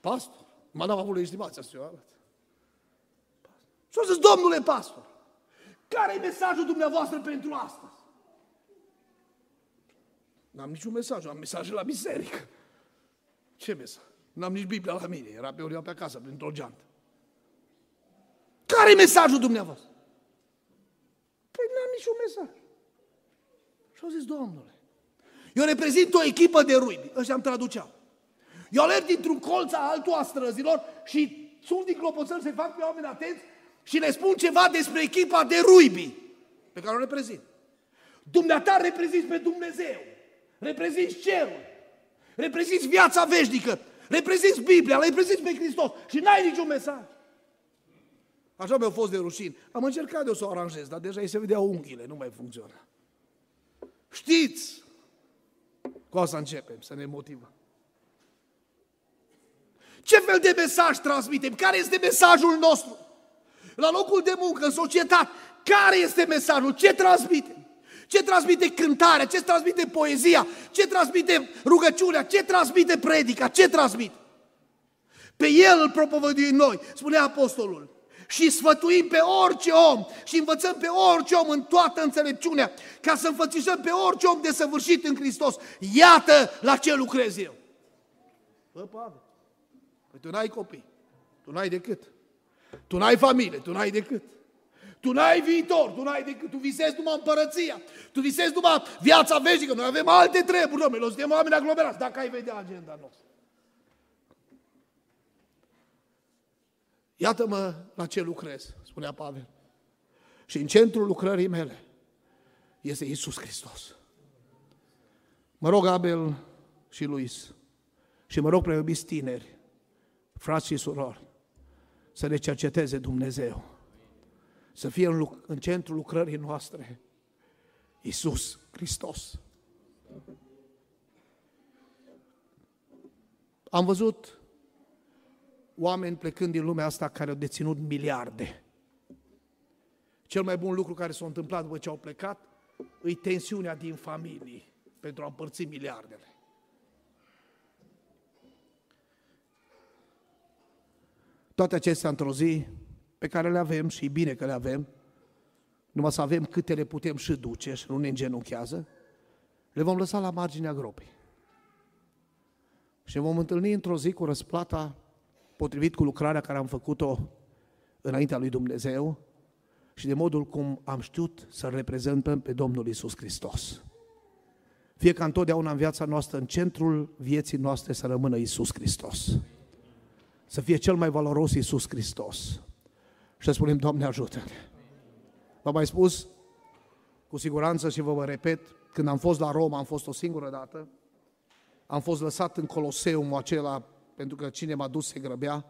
Pastor. M-a dat avut legitimația să-i arăt. Și au zis, domnule pastor, care e mesajul dumneavoastră pentru astăzi? N-am niciun mesaj, am mesaje la biserică. Ce mesaj? N-am nici Biblia la mine, era pe ori pe acasă, printr-o geantă. Care e mesajul dumneavoastră? Păi n-am niciun mesaj. Și au zis, domnule, eu reprezint o echipă de rugby, ăștia îmi traduceau. Eu alerg dintr-un colț a altul a străzilor și sunt din clopoțel să fac pe oameni atenți și le spun ceva despre echipa de rugby pe care o reprezint. Dumneata reprezinți pe Dumnezeu, reprezinți cerul, reprezinți viața veșnică, reprezinți Biblia, reprezinți pe Hristos și n-ai niciun mesaj. Așa mi-a fost de rușin. Am încercat eu să o aranjez, dar deja îi se vedea unghiile, nu mai funcționa. Știți, cu asta începem, să ne motivăm. Ce fel de mesaj transmitem? Care este mesajul nostru? La locul de muncă, în societate, care este mesajul? Ce transmitem? Ce transmite cântarea? Ce transmite poezia? Ce transmite rugăciunea? Ce transmite predica? Ce transmite? Pe el îl propovăduim noi, spunea apostolul. Și sfătuim pe orice om și învățăm pe orice om în toată înțelepciunea, ca să înfățișăm pe orice om desăvârșit în Hristos. Iată la ce lucrez eu. Bă, Pavel, Păi tu n-ai copii, tu n-ai decât. Tu n-ai familie, tu n-ai decât. Tu n-ai viitor, tu n-ai decât, tu visezi numai împărăția, tu visezi numai viața veșnică, noi avem alte treburi, domnule, suntem oameni aglomerați, dacă ai vedea agenda noastră. Iată-mă la ce lucrez, spunea Pavel. Și în centrul lucrării mele este Isus Hristos. Mă rog, Abel și Luis, și mă rog, preiubiți tineri, frați și surori, să ne cerceteze Dumnezeu, să fie în, în centrul lucrării noastre Isus Hristos. Am văzut oameni plecând din lumea asta care au deținut miliarde. Cel mai bun lucru care s-a întâmplat după ce au plecat îi tensiunea din familie pentru a împărți miliardele. Toate acestea într-o zi pe care le avem și e bine că le avem, numai să avem câte le putem și duce și nu ne îngenunchează, le vom lăsa la marginea gropii. Și vom întâlni într-o zi cu răsplata potrivit cu lucrarea care am făcut-o înaintea lui Dumnezeu și de modul cum am știut să reprezentăm pe Domnul Isus Hristos. Fie ca întotdeauna în viața noastră, în centrul vieții noastre să rămână Isus Hristos să fie cel mai valoros Iisus Hristos. Și să spunem, Doamne ajută-ne. V-am mai spus, cu siguranță și vă vă repet, când am fost la Roma, am fost o singură dată, am fost lăsat în Coloseum acela pentru că cine m-a dus se grăbea.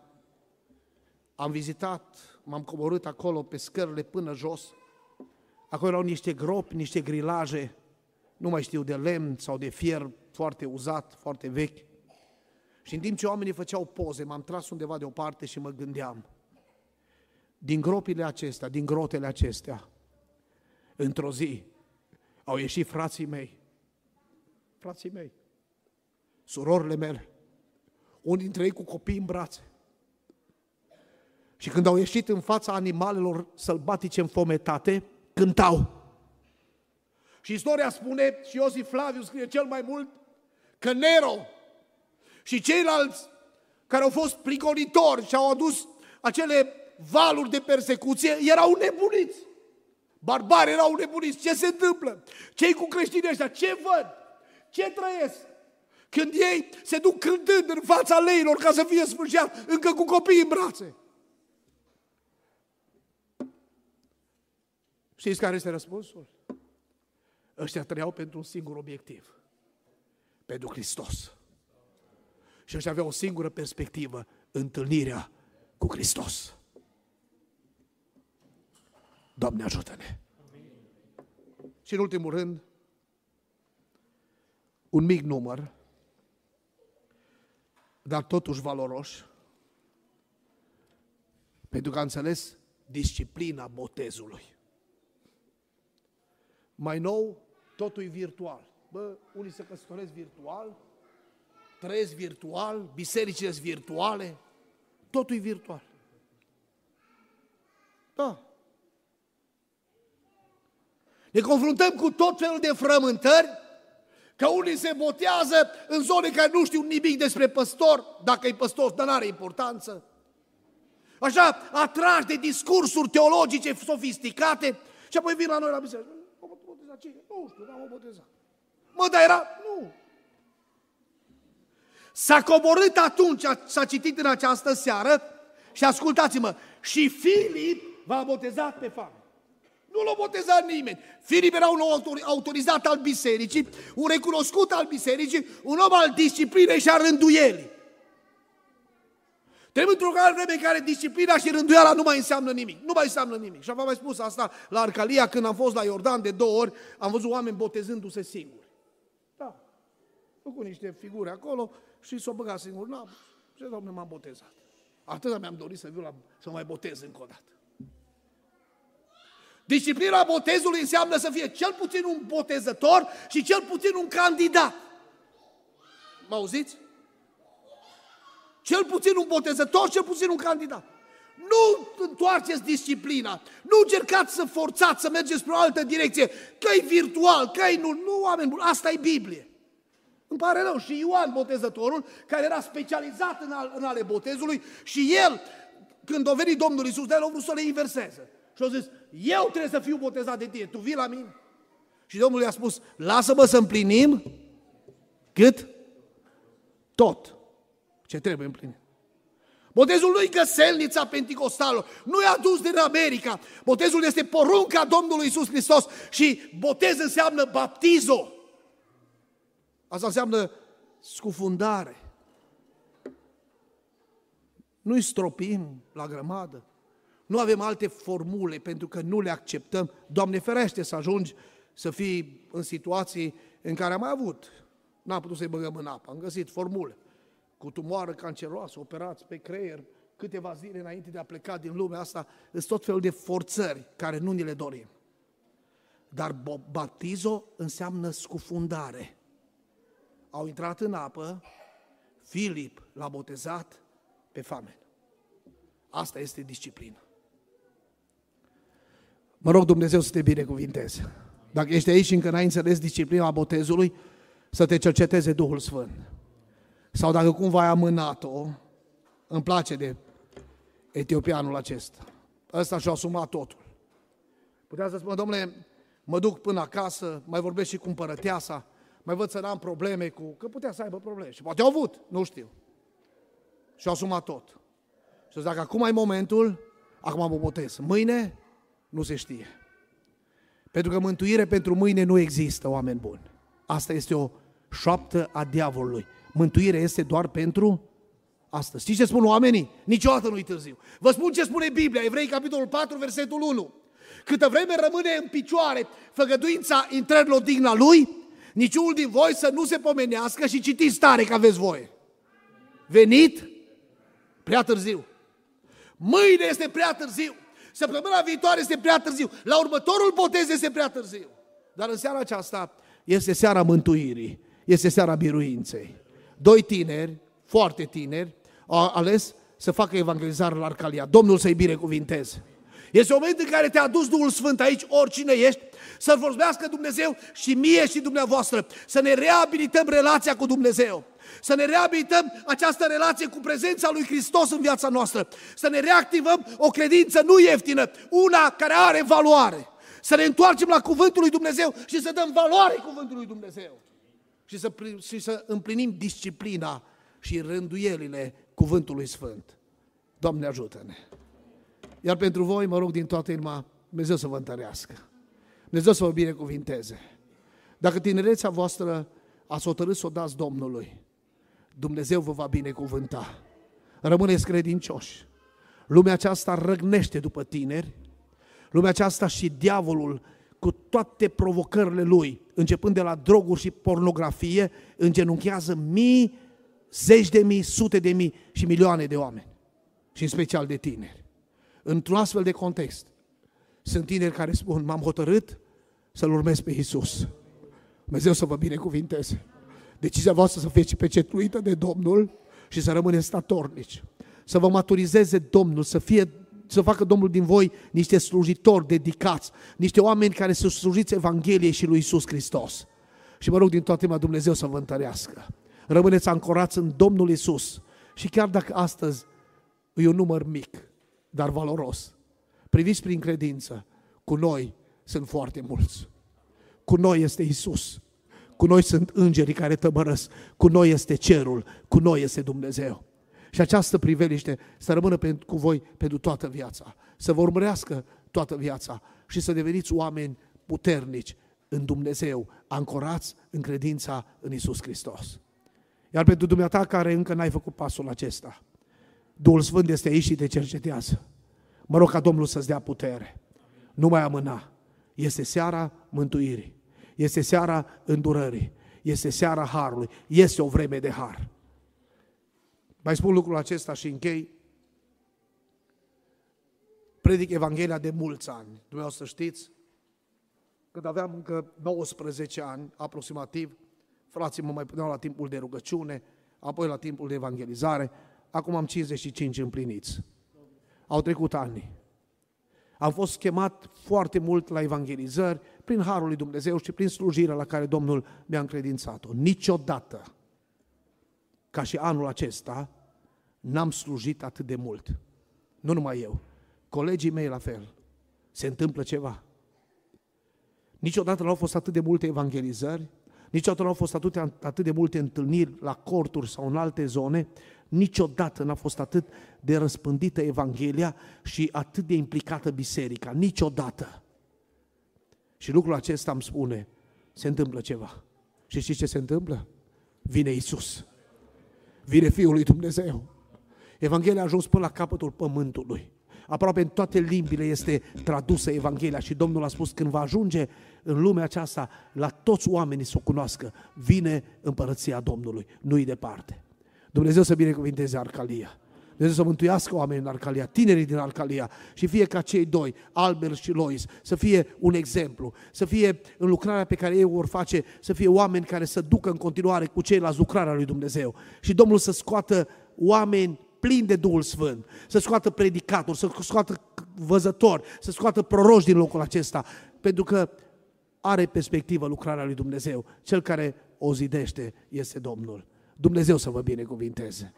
Am vizitat, m-am coborât acolo pe scările până jos. Acolo erau niște gropi, niște grilaje, nu mai știu, de lemn sau de fier foarte uzat, foarte vechi. Și în timp ce oamenii făceau poze, m-am tras undeva deoparte și mă gândeam, din gropile acestea, din grotele acestea, într-o zi, au ieșit frații mei, frații mei, surorile mele, unii dintre ei cu copii în brațe. Și când au ieșit în fața animalelor sălbatice înfometate, cântau. Și istoria spune, și Iosif Flaviu scrie cel mai mult, că Nero și ceilalți care au fost prigonitori și au adus acele valuri de persecuție, erau nebuniți. Barbari erau nebuniți. Ce se întâmplă? Cei cu creștinii ăștia, ce văd? Ce trăiesc? Când ei se duc cântând în fața leilor ca să fie sfârșit, încă cu copii în brațe. Știți care este răspunsul? Ăștia trăiau pentru un singur obiectiv. Pentru Hristos. Și ăștia aveau o singură perspectivă, întâlnirea cu Hristos. Doamne ajută-ne! Și în ultimul rând, un mic număr, dar totuși valoroși, pentru că a înțeles disciplina botezului. Mai nou, totul e virtual. Bă, unii se căsătoresc virtual, trăiesc virtual, bisericile sunt virtuale, totul e virtual. Da. Ne confruntăm cu tot felul de frământări, că unii se botează în zone care nu știu nimic despre păstor, dacă e păstor, dar nu are importanță. Așa, atrași de discursuri teologice sofisticate și apoi vin la noi la biserică. Mă boteza cine? Nu știu, n-am botezat. Mă, dar era? Nu. S-a coborât atunci, s-a citit în această seară și ascultați-mă, și Filip v-a botezat pe fame. Nu l-a botezat nimeni. Filip era un autorizat al bisericii, un recunoscut al bisericii, un om al disciplinei și a rânduielii. Trebuie într-o vreme în care disciplina și rânduiala nu mai înseamnă nimic. Nu mai înseamnă nimic. Și am mai spus asta la Arcalia când am fost la Iordan de două ori, am văzut oameni botezându-se singuri. Da. Făcut niște figuri acolo și s-o băgat singur. Nu, ce domne m-am botezat. Atât mi-am dorit să viu la, să mă mai botez încă o dată. Disciplina botezului înseamnă să fie cel puțin un botezător și cel puțin un candidat. Mă auziți? Cel puțin un botezător, cel puțin un candidat. Nu întoarceți disciplina, nu încercați să forțați, să mergeți spre o altă direcție, că e virtual, că e nu, nu, oameni buni, asta e Biblie. Îmi pare rău, și Ioan Botezătorul, care era specializat în, al, în ale botezului, și el, când a venit Domnul Iisus, de el a vrut să le inverseze. Și a zis, eu trebuie să fiu botezat de tine, tu vii la mine? Și Domnul i-a spus, lasă-mă să împlinim cât? Tot ce trebuie împlinit. Botezul nu-i găselnița penticostală, nu e adus din America. Botezul este porunca Domnului Isus Hristos și botez înseamnă baptizo. Asta înseamnă scufundare. Nu-i stropim la grămadă. Nu avem alte formule pentru că nu le acceptăm. Doamne ferește să ajungi să fii în situații în care am mai avut. N-am putut să-i băgăm în apă. Am găsit formule. Cu tumoară canceroasă, operați pe creier, câteva zile înainte de a pleca din lumea asta, sunt tot felul de forțări care nu ni le dorim. Dar baptizo înseamnă scufundare. Au intrat în apă, Filip l-a botezat pe famen. Asta este disciplină. Mă rog Dumnezeu să te binecuvinteze. Dacă ești aici și încă n-ai înțeles disciplina botezului, să te cerceteze Duhul Sfânt. Sau dacă cumva ai amânat-o, îmi place de etiopianul acesta. Ăsta și-a asumat totul. Putea să spună, domnule, mă duc până acasă, mai vorbesc și cu împărăteasa, mai văd să n-am probleme cu... Că putea să aibă probleme. Și poate au avut, nu știu. Și-a asumat tot. Și dacă acum ai momentul, acum mă botez. Mâine, nu se știe. Pentru că mântuire pentru mâine nu există, oameni buni. Asta este o șoaptă a diavolului. Mântuire este doar pentru astăzi. Știți ce spun oamenii? Niciodată nu-i târziu. Vă spun ce spune Biblia, Evrei, capitolul 4, versetul 1. Câtă vreme rămâne în picioare făgăduința intrărilor digna lui, niciunul din voi să nu se pomenească și citiți tare că aveți voie. Venit prea târziu. Mâine este prea târziu. Săptămâna viitoare este prea târziu. La următorul botez este prea târziu. Dar în seara aceasta este seara mântuirii. Este seara biruinței. Doi tineri, foarte tineri, au ales să facă evangelizare la Arcalia. Domnul să-i binecuvinteze. Este un moment în care te-a dus Duhul Sfânt aici, oricine ești, să-L vorbească Dumnezeu și mie și dumneavoastră, să ne reabilităm relația cu Dumnezeu să ne reabilităm această relație cu prezența lui Hristos în viața noastră, să ne reactivăm o credință nu ieftină, una care are valoare, să ne întoarcem la cuvântul lui Dumnezeu și să dăm valoare cuvântului lui Dumnezeu și să, și să împlinim disciplina și rânduielile cuvântului Sfânt. Doamne ajută-ne! Iar pentru voi, mă rog din toată inima, Dumnezeu să vă întărească. Dumnezeu să vă binecuvinteze. Dacă tinerețea voastră ați hotărât să o dați Domnului, Dumnezeu vă va binecuvânta. Rămâneți credincioși. Lumea aceasta răgnește după tineri. Lumea aceasta și diavolul cu toate provocările lui, începând de la droguri și pornografie, îngenunchează mii, zeci de mii, sute de mii și milioane de oameni. Și în special de tineri. Într-un astfel de context, sunt tineri care spun, m-am hotărât să-L urmez pe Isus. Dumnezeu să vă binecuvinteze. Decizia voastră să fie pecetluită de Domnul și să rămâneți statornici. Să vă maturizeze Domnul, să fie să facă Domnul din voi niște slujitori dedicați, niște oameni care să slujiți Evangheliei și lui Isus Hristos. Și mă rog din toată inima Dumnezeu să vă întărească. Rămâneți ancorați în Domnul Isus. Și chiar dacă astăzi e un număr mic, dar valoros, priviți prin credință, cu noi sunt foarte mulți. Cu noi este Isus. Cu noi sunt îngerii care tămărăsc. Cu noi este cerul. Cu noi este Dumnezeu. Și această priveliște să rămână cu voi pentru toată viața. Să vă urmărească toată viața și să deveniți oameni puternici în Dumnezeu, ancorați în credința în Isus Hristos. Iar pentru dumneata care încă n-ai făcut pasul acesta, Duhul Sfânt este aici și te cercetează. Mă rog ca Domnul să-ți dea putere. Nu mai amâna. Este seara mântuirii. Este seara îndurării. Este seara harului. Este o vreme de har. Mai spun lucrul acesta și închei. Predic Evanghelia de mulți ani. Dumneavoastră știți, când aveam încă 19 ani, aproximativ, frații mă mai puneau la timpul de rugăciune, apoi la timpul de evangelizare, acum am 55 împliniți. Au trecut ani. Am fost chemat foarte mult la evangelizări prin Harul lui Dumnezeu și prin slujirea la care Domnul mi-a încredințat-o. Niciodată, ca și anul acesta, n-am slujit atât de mult. Nu numai eu, colegii mei la fel. Se întâmplă ceva. Niciodată nu au fost atât de multe evangelizări, niciodată nu au fost atât, atât de multe întâlniri la corturi sau în alte zone, Niciodată n-a fost atât de răspândită Evanghelia și atât de implicată biserica. Niciodată. Și lucrul acesta îmi spune, se întâmplă ceva. Și știți ce se întâmplă? Vine Isus. Vine Fiul lui Dumnezeu. Evanghelia a ajuns până la capătul pământului. Aproape în toate limbile este tradusă Evanghelia și Domnul a spus când va ajunge în lumea aceasta la toți oamenii să o cunoască, vine împărăția Domnului, nu-i departe. Dumnezeu să binecuvinteze Arcalia. Dumnezeu să mântuiască oamenii în Arcalia, tinerii din Arcalia și fie ca cei doi, Albert și Lois, să fie un exemplu, să fie în lucrarea pe care ei o vor face, să fie oameni care să ducă în continuare cu ceilalți lucrarea lui Dumnezeu. Și Domnul să scoată oameni plini de Duhul Sfânt, să scoată predicatori, să scoată văzători, să scoată proroși din locul acesta, pentru că are perspectivă lucrarea lui Dumnezeu. Cel care o zidește este Domnul. Dumnezeu să vă binecuvinteze.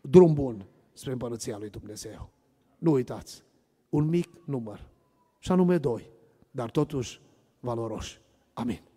Drum bun spre împărăția lui Dumnezeu. Nu uitați, un mic număr, și anume doi, dar totuși valoroși. Amin.